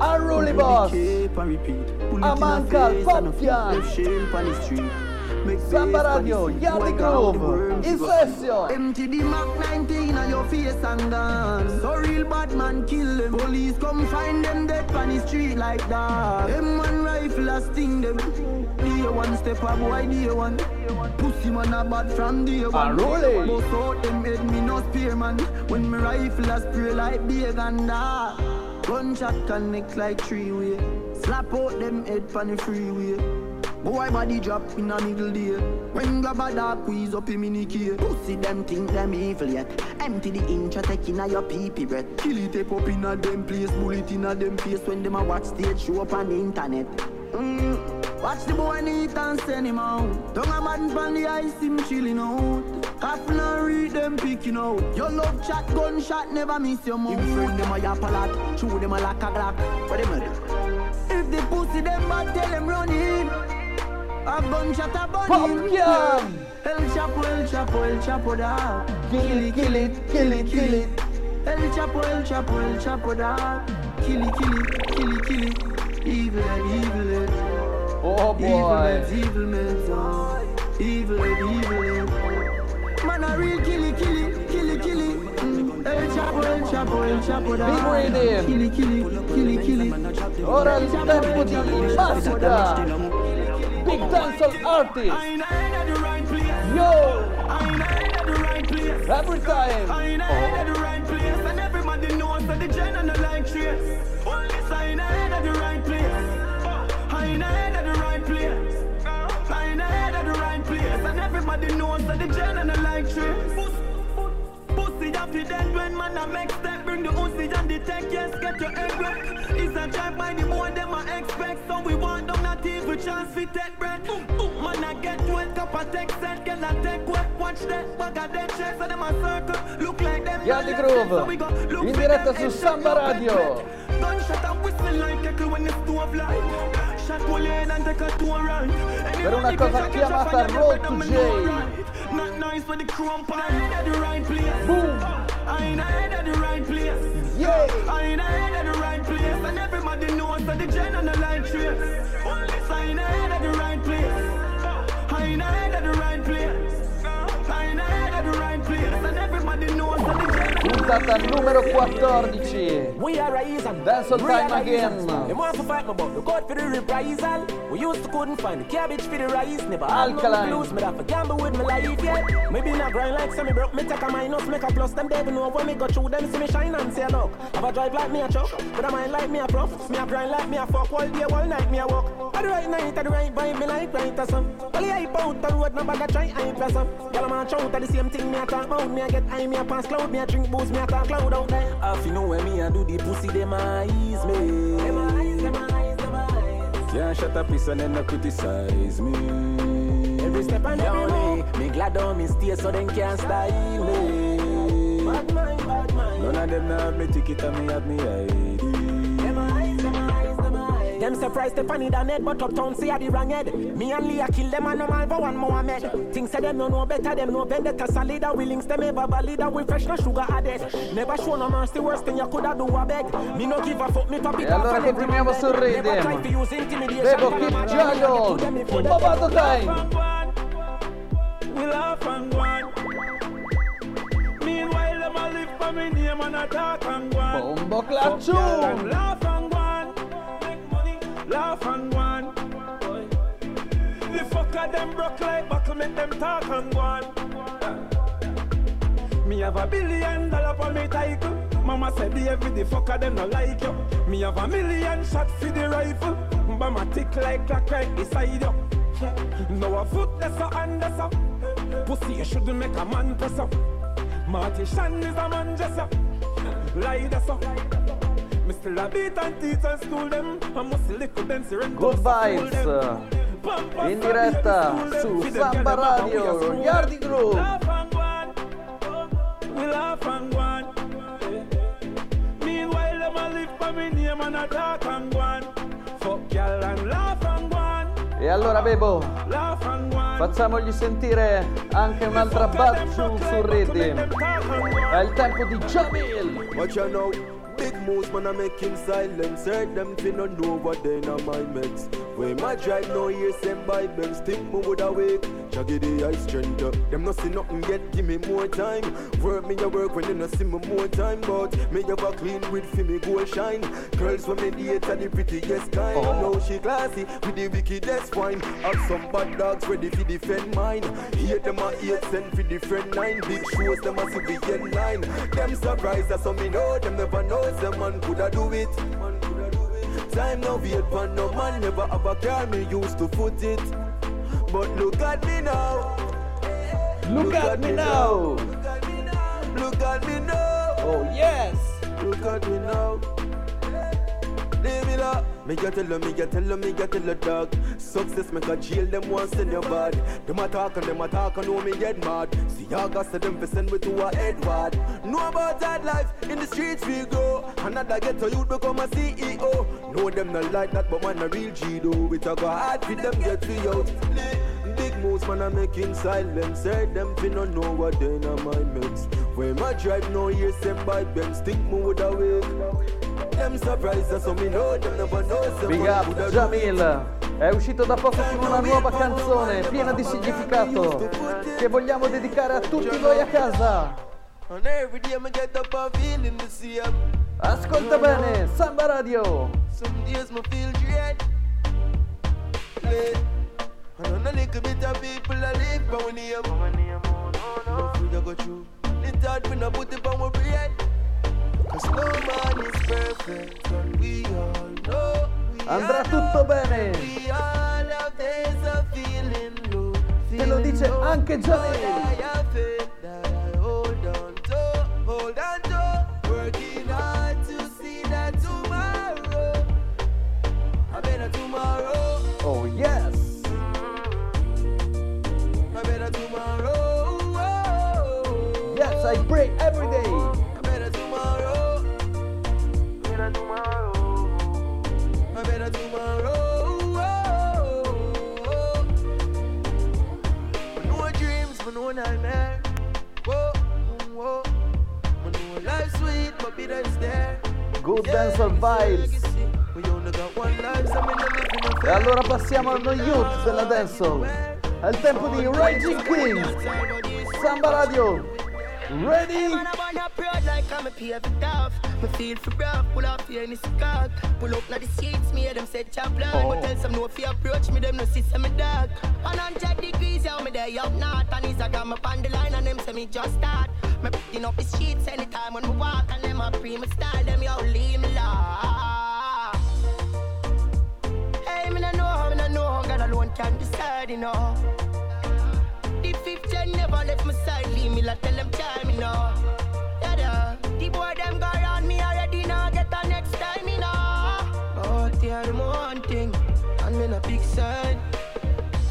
Unruly Boss. Amanka Popcaan. Samba Radio, Yardi Groove, in session. Empty the Mac 19 on your face and dance. So real bad man kill them. Police come find them dead on the street like that. Them one rifle a sting them. Day one step up, boy, day one. Pussy man a bad from day one. Unruly. Bust out them head, me no spear man. When me rifle a spray like big and that. Gunshot connect like three way. Slap out them head on the freeway. Boy body drop in a middle day. When grab a dark squeeze up in the key. Pussy them think them evil yet. Empty the take in a your pee pee breath. Kill it tape up in a them place Bullet in a them face. When them a watch stage show up on the internet. Mm. Watch the boy neat and send him out. Don't a man from the ice him chilling out. Coughing and read them picking out. Your love chat gunshot never miss your mouth. Him friend them a yap a lot. Chew them a like a glock. What them a do? If the pussy them bad tell them run in a gunshot a bunny. El Chapo, El Chapo, El Chapo da Kill it, kill it, kill it, kill it. El Chapo, El Chapo, El Chapo da Kill it, kill it, kill it, kill it Evil head, evil head Oh Evil boy. evil heads, oh. Evil head, evil head Man a real kill it, kill it, kill it, kill it Mm. El Chapo, El Chapo, El Chapo da Big rhythm. Kill it, kill it, kill it, kill it Ora il tempo di Masicka. Big Dancehall Artist. Yo. I'm the head of the right place. Every time. I ain't at the right place, and everybody knows that the gen and the like trace. Only sign I ain't at the right place. I ain't at the right place. I ain't at the right place, and everybody knows that the gen and the like trace. Pussy happy dead when man a make step Bring the Uzi and the tech, yes, get your head wreck It's a drive by the boy, them a expect chance fi take breath Man a get wet, cup a tech set Girl a take wet, watch that Bag a dead checks, so them a circle Look like them we Groove. In diretta su Samba Radio. Gunshot and whistle like a clue when the stove light Shot pull in and take a tour right Per una cosa chiamata Road to J. Not nice for the crump, I ain't at the right place Boom. I ain't at the right place. Yeah. I ain't at the right place. And everybody knows that the gen and the light trace. Only sign I ain't at the right place. I ain't at the right place. I ain't at the right place. And everybody knows that the gen and the puntata numero 14. We are rising. Dancehall time again. Them want to fight me, but look out for the reprisal. We used to couldn't find the cabbage for the rice. Never Alkaline. blues, me have to gamble with my life, yeah. Maybe not grind like some me broke, me take a minus, make a plus. Them devil know when me go through them, see me shine and say look. Have a drive like me a truck, but I mind like me a prof. Me a grind like me a fuck, all day, all night me a walk. At the right night, at the right vibe, me like right or some. Well, I out the road, no bag a try hype or some. I'm a shout at the same thing, me a talk about. Me a get high, me a pass cloud, me a drink booze, me a talk cloud out there. If you know where me I do the pussy, them eyes me. Them eyes, them eyes, them eyes. Can't shut up, listen and not criticize me. Every step and every move, me glad on me stay so them can't style me. Bad mind, bad mind. None of them have me ticket and me have me ID. Them surprised the funny than head, but uptown see a the wrong head. Me and Leah kill them and normal for one Mohammed. Things say them no know better, them no vendetta solid. We links them ever valid, we fresh no sugar added. Never show no mercy, worst thing you coulda do a beg. Me no give a fuck, me top it up. E allora continuiamo sul rhythm. Bevo Kid Juggle, Bobato Time. We laugh and go. Meanwhile, them a live for me name and attack and go on. Bombo Clap 2. Laugh and go. The fucker them broke like buckle, make them talk and go. Me have a billion dollar for me title. Mama said the every the fucker them no like you. Me have a million shot for the rifle. My tick like clock right beside you. No a foot that's a hand that's up. Pussy you shouldn't make a man press up. Marty Shan is a man just up. Lie that's up. Still a beat and teach and school them. I must lick with them syringe. Good vibes. In diretta su Samba Radio, Yardi Group. We laugh and go on. Meanwhile, them a live for me name and a talk and go on. Fuck y'all and laugh and go on. E allora Bebo, facciamogli sentire anche un'altra battu sul rhythm. È il tempo di Jamil. Watch out now. Moves, man, I make him silent. Heard them fi no know what they know my mix. When my drive no hear same by Benz, think me would awake. Shaggy the ice strength up. Them no see nothing yet, give me more time. Work me a work when they no see me more time. But me a clean with fi me go shine. Girls when me date are the prettiest kind. Oh. Now she classy with the wickedest wine. Have some bad dogs ready fi defend mine. Hate them a hate send fi different nine. Big shows them a in line. Them surprised that some me know them never know some man coulda do it. Time no wait for no man never have a car me used to foot it. But look at me now. Look at me now. Look at me now. Oh yes. Look at me now. Leave me ya tell me get tell me ya tell dog. Success make a jail them once in your bad. Them a talk and them a talk and know me get mad. See ya got them fi send me to a Edward. Know about that life in the streets we go. Another get a youth become a CEO. Know them not like that, but man a real G though. It a go hard for them get we out. Big moves man a making silence. Say them fi no know what they in my mix. When my drive no hear same by Benz, think me would awake. Them surprised that so me know them never know Big up Jamil. È uscito da poco con una nuova canzone piena di significato che vogliamo dedicare a tutti voi a casa. Ascolta bene, Samba Radio. Some days me feel dread. Dread. And on a little bit of people I live for when I go through. It's hard when I put it on my bread. Cause no man is perfect. And we all know. we Andrà tutto bene. We all have days of feeling low. Te lo dice anche But I pray every day. A better tomorrow. Better tomorrow. A better tomorrow. No nightmare. Whoa, whoa. Life sweet, but bitter is there. Good vibes. No living no E allora passiamo allo youth della dancehall. È il tempo di Raging King. Samba Radio. Ready? Man, I proud like I'm a pay for tough. Me feel for rough, pull up here in the. Pull up now the seats, me hear them say chop blood. Oh. But tell some no fear approach me, them no see some dark. 100 degrees, me there up north. And on the line, and them say me just start. Me picking up the sheets anytime when me walk, and them a pre me style, them yo leave me. Hey, me no know, me no know, God alone can decide, you know. The fifth gen never left my side, leave me like tell them time, big side.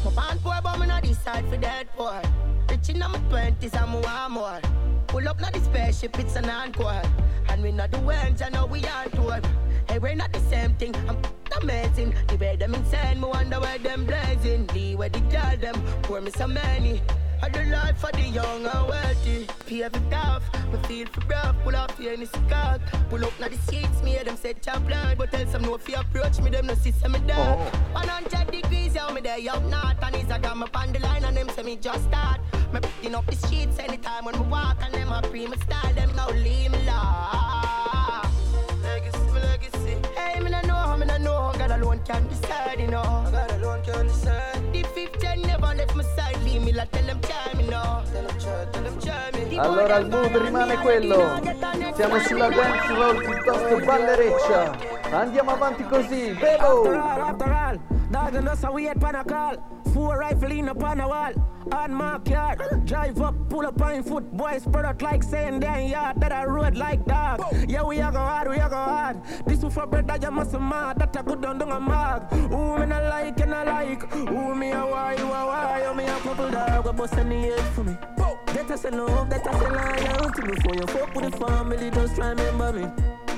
My band boy, but me not decide for that boy. Rich in my twenties, I'm one more. Pull up now the spaceship, it's an encore. And we not the ones, I know we are tour. Hey, we're not the same thing, I'm amazing. The way them insane, me wonder where them blazing. The way they tell them, pour me so many. I do life for the young and wealthy. Pay for tough, me feel for rough. Pull off here in the skirt. Pull up now the seats, me hear them say chop blood. But tell some no fear approach me, them no see some me dark. 100 degrees, yeah, me there up north. And Instagram up on the line, and them say me just start. Me picking up the sheets anytime when me walk, and them a pre me style, them now leave me laugh. Legacy, my legacy. Know, God alone can decide, you know. God alone can decide. The fifth gen never left my side, leave me like tell them time, you know. Tell them try, tell them try me. Allora il mood rimane quello. Siamo sulla dance roll piuttosto ballereccia. Andiamo avanti così, After dog and us a wait pan. Four rifle in upon a wall. On my car, drive up, pull up on foot. Boys out like saying ain't yard that I road like dog. Yeah, we a go hard, we a go hard. This for bread that you must mad. That a good down a mag. Who me not like and I like. Who me a why, you a why. You me a purple dog, a bust the head for me. That I say love, that I say loyalty. Before you fuck with the family, just remember me.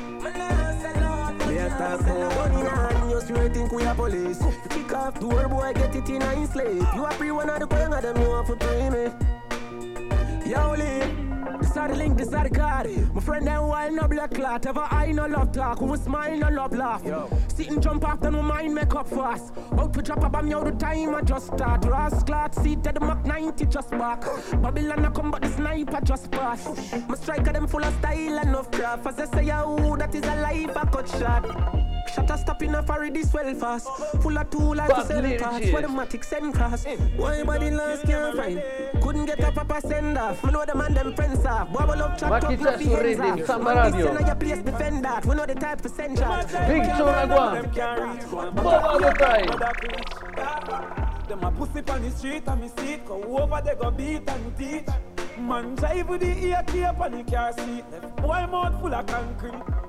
A talk about gun in hand, you straight think we a police. Kick off door, boy, get it in a sleep. You a pre one of the queen of them, you want to pray me. Yo, Lee. This are the link, this are the card. My friend them wild no black clot. Ever I no love talk, who smile no love laugh. Sit and jump off, then my mind make up fast. Out to drop a bomb, yo, the time I just start. Ross clot, seat at the Mach 90 just back. Babylon I come, but the sniper just pass. My striker them full of style and of craft. As I say, yo, that is a life I cut shot. Shut a stop in a furry this well fast. Full of tool like sell lyrics. parts. Where the matic send cross. Why body last can't find? Couldn't get a proper send off. We know the man them friends off. We love chat up, chi no c'è fi su hands off. Radio. this in your place defend that. We know the type to send shot. Big John Agua. Baba Time. Them a pussy on the street and me see it Go over they go beat and teach Man drive with the AK on the car seat Left boy mouth full of concrete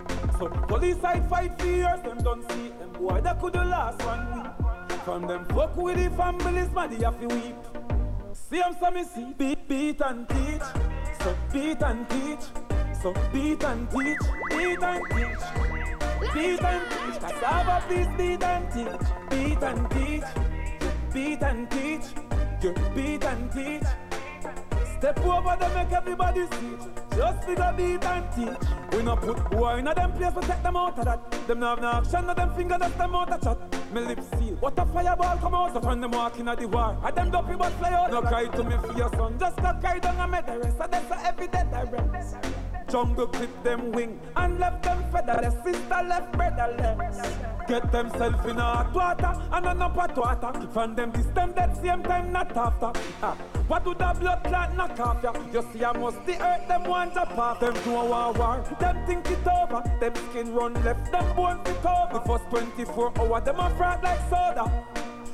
police side fight for years Them don't see. Them. Boy that could the last one week. From them fuck with the families Man they have to weep. See them so me see Beat, beat and teach. So beat and teach. So beat and teach Beat and teach. Beat and teach Cassava please beat and teach. Beat and teach Beat and teach. You beat and teach Step over them make everybody see Just figure beat and teach. We no put war in a them place We take them out of that. Them no have no action No them finger that's them out of chat. Me lips seal. What a fireball come out So turn them walking at the war. And them dopey but fly out. No cry to me for your son Just go cry down and make the rest. So that's every day the rest Jungle clip them wing and left them featherless. Sister left brotherless. Get themself in a hot water and an up hot water. From them this them that same time not after. Ah, what do the blood clot knock off ya? You see I must the earth them want to pop. Them do a war war. Them think it over. Them skin run left. Them bone fit over. The first 24 hour them a frat like soda.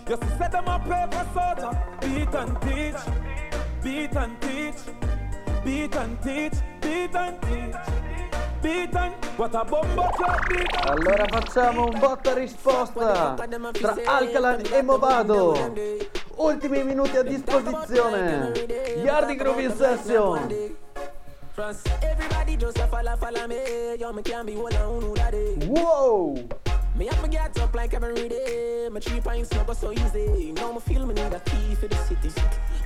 You see say them a paper soldier. Beat and teach. Beat and teach. Beat and teach, beat and teach, Allora facciamo un botta risposta tra Alcalan e Movado. Ultimi minuti a disposizione. Yardi Groovy Session. Trust me. On have me get up like every day. My three pints go so easy. Now me feel me need a key for the city.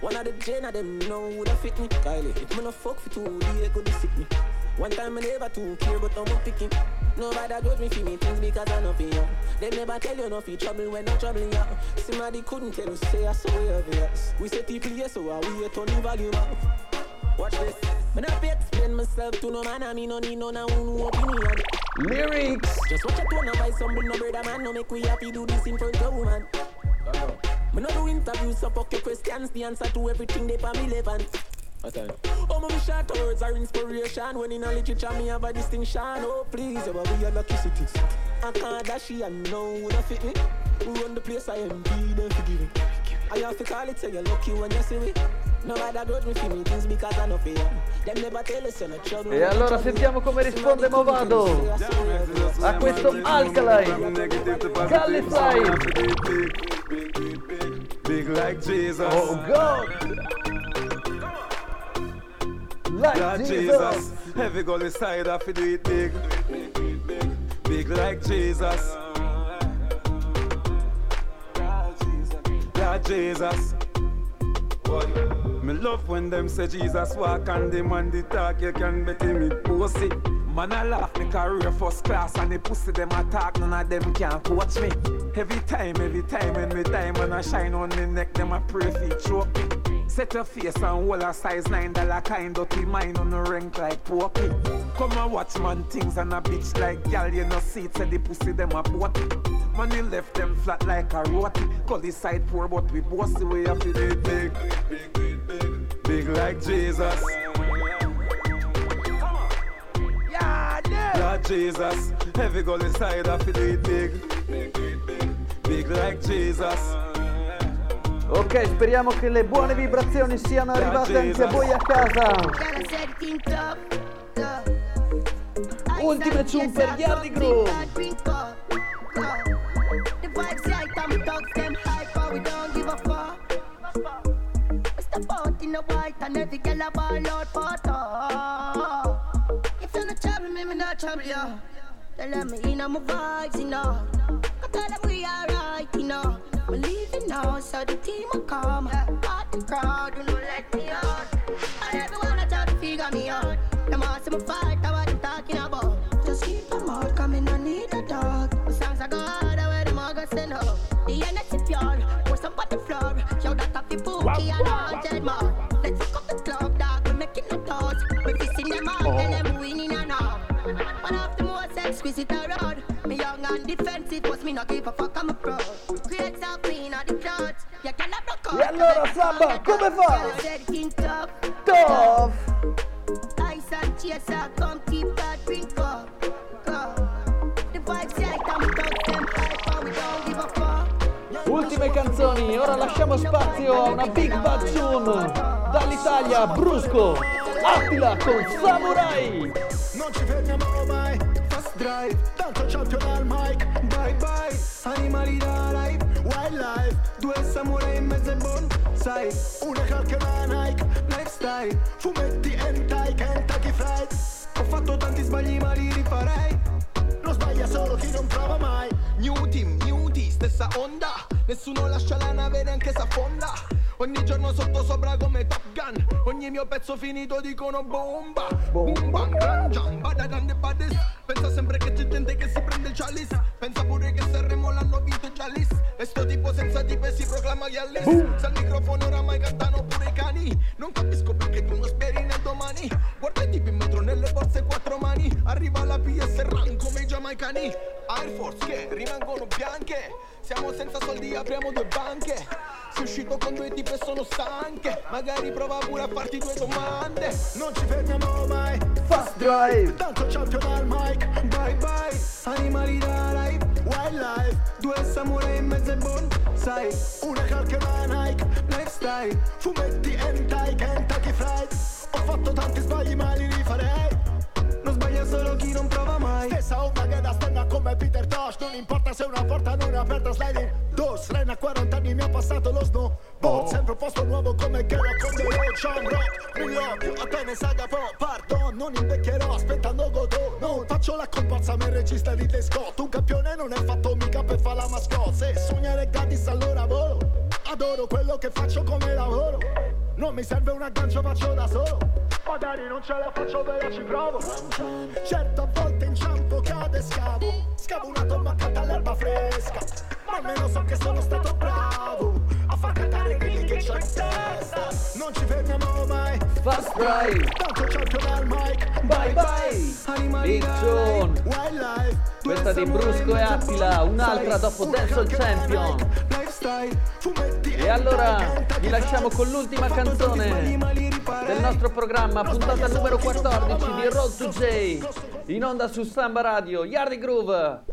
One of the gen of them know who that fit me. Kylie, if me no fuck for two, they could sick me. One time I never too care, but I'm picking. Nobody judge me for me things because I know for you. They never tell you nothing trouble when I'm troubling you. Somebody couldn't tell you, say I saw you. We say people here, so I we turn the volume up. Watch this. Not fi explain myself to no man, and me no need no na who opinion. Lyrics. Just watch your tone and buy some no brother man. No make we happy do this in front of woman. Me no do interviews, so fuck your questions. The answer to everything they for me relevant. Okay. Oh, my short words are inspiration. When in a literature, me have a distinction. Oh, please, yeah, but we are lucky cities. I can't dash you, and no one fit me. We run the place, I am be them forgive me. I have to call it, say you're lucky when you see me. No matter grudge me for me things because I know fear. Them never tell us you're not trouble. E allora sentiamo come risponde Mavado a questo Alkaline Gully Slide. Big like Jesus. Oh God. Like Yeah, Jesus. Heavy gully side, I fi do it big. Big like Jesus. Yeah, Jesus. Me love when them say Jesus walk and them on the talk, you can bet him it pussy. Man, I laugh me career first class and the pussy them attack, none of them can coach me. Every time, every time when me time when I shine on me neck, them a pray for choke me. Set your face and hold a size nine dollar kind dirty mine on the rank like poppy. Come and watch man things and a bitch like gal, you know see it, say the pussy them a boat. Man, he left them flat like a roti. Call the side poor, but we boss the way I feel it big. Big big, big, big like Jesus. Yeah, Yeah, Jesus. Heavy goal inside, I feel it big. Big like Jesus. Ok, speriamo che le buone vibrazioni siano arrivate anche a voi a casa. Ultime tune per Yardi Groove. A in the white and every girl a ball out for talk. If you're not trouble me, me not trouble you. They let me in on my vibes, you know. I tell them we alright, you know. We're leaving now, so the team will come. Part the crowd, know, let me out. And everyone I try to figure me out. Them see me fight, I what you talking about. Just keep them out, coming, I need a dog. My songs are God, I wear them all go send up. The energy pure, pour some on the floor. Yo, that happy pookie and haunted man. Let's fuck up the club, dog, we making the toast. We fixing them out, tell oh. them winning and all. One of the most exquisite around. Defensive, cause me not give a fuck, I'm a pro. Create some clean on the clothes. You cannot block out. E allora Samba, come fa? Tough. Ice and chaser, come keep that drink up. The vibes right, I'm thugs, them hyper, we don't give a fuck. Ultime canzoni, ora lasciamo spazio a una big bad tune dall'Italia, Brusco, Attila con Samurai. Non ci fermiamo mai, fast drive, champion al mic, bye bye, animali da live, wildlife, due samurai in mezzo ai bonsai, una calca da Nike, lifestyle, fumetti hentai, Kentucky Fried, ho fatto tanti sbagli ma li rifarei, non sbaglia solo chi non prova mai, New team, new team, stessa onda. Nessuno lascia la nave neanche s'affonda Ogni giorno sotto sopra come Top Gun. Ogni mio pezzo finito dicono bomba. Boom bang, gran jamba, da grande badis Pensa sempre che c'è gente che si prende il chalice. Pensa pure che Sanremo l'hanno vinto già lis E sto tipo senza tipe si proclama Gallis Se al microfono oramai cantano pure i cani. Non capisco perché tu non speri nel domani. Guarda i tipi in metro nelle borse quattro mani. Arriva la PS Run come i giamaicani. Air Force che rimangono bianche Siamo senza soldi, apriamo due banche. Sei uscito con due tipe e sono stanche. Magari prova pure a farti due domande. Non ci fermiamo mai, fast drive, tanto champion al mic, bye bye, animali da live, wildlife, due samurai in mezzo ai bonsai, una calca da Nike, lifestyle, fumetti hentai, Kentucky Fried, ho fatto tanti sbagli ma li solo chi non prova mai, stessa onda che da stenga come Peter Tosh, non importa se una porta non è aperta sliding, dos, Ren a 40 anni mi ha passato lo snowboard, sempre un posto nuovo come la con The Road, Sean Rock, Milwaukee, a te ne saga po', pardon, non invecchierò aspettando Godot, non faccio la comparsa ma il regista di The Scott, un campione non è fatto mica per fare la mascotte, se sognare gratis allora volo, adoro quello che faccio come lavoro, non mi serve un aggancio faccio da solo, magari non ce la faccio però ci provo, certo a volte inciampo cade e scavo, scavo una tomba accanto all'erba fresca, ma almeno so che sono stato bravo, a far cantare quelli che c'ho in testa, non ci fermiamo mai, Fast Drive. Tanto champion Mike. Bye bye. Big John. Questa di Brusco e Attila, un'altra dopo Dancehall Champion. E allora vi lasciamo con l'ultima canzone del nostro programma, puntata numero 14 di Road to J, in onda su Samba Radio, Yardi Groove.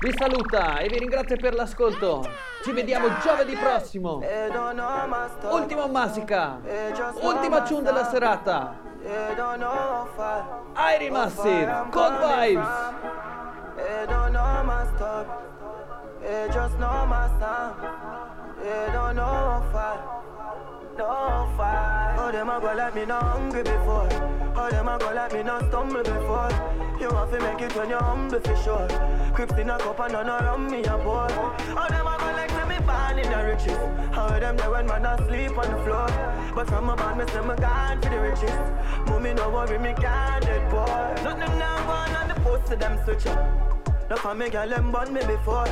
Vi saluta e vi ringrazio per l'ascolto. Ci vediamo giovedì prossimo. Ultimo Masica. Ultima tune della serata. Airi Massive. Cold Vibes. No fight. Oh, them a go like me not hungry before. Oh, them a go like me not stumble before. You have to make it when you're humble for sure. Crips in a cup and none around me a boy. Oh, them a say me born in the riches. How them there when man asleep on the floor. But from a band me say me gone for the riches. Mommy no worry me can't dead boy. Nothing now gone on the post to them switch up. No for me girl them born me before.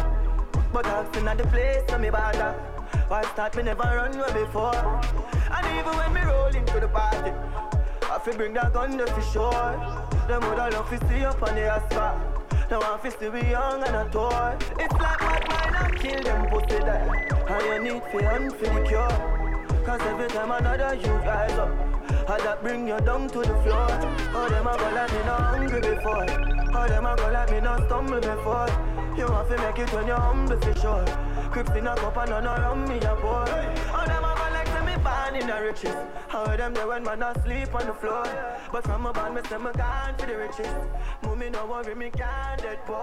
But I've seen at the place so me bother. Why start me never run away before. And even when me roll into the party, I fi bring that gun there for sure. Them woulda love to see up on the asphalt. Now I fi still be young and a toy. It's like what mine I kill them pussy there. And you need fi hunt for the cure. Cause every time another you rise up, I that bring you down to the floor. Oh, them a go like me not hungry before. Oh, them a go like me not stumble before. You have to make it when you're humble for sure. Crips in a cup and none around me a boy. Oh, them a go like born in the riches. How them there when man asleep on the floor. But from a band me say me gone for the riches. Mommy no worry me can't dead boy.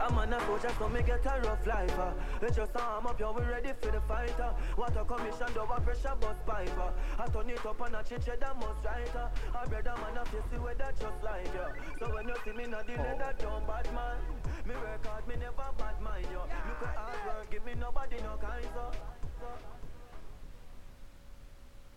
I'm on a soldier so me get a rough life. Uh. It's just arm up, yo we ready for the fight. Uh. Water commission, do a pressure bus pipe. Uh. I turn it up and I change it that most right. Uh. I brother man I face the weather just like you. So when you see me not the leather down bad man. Me hard, me never bad mind yo. Look at hard work, give me nobody no kind so.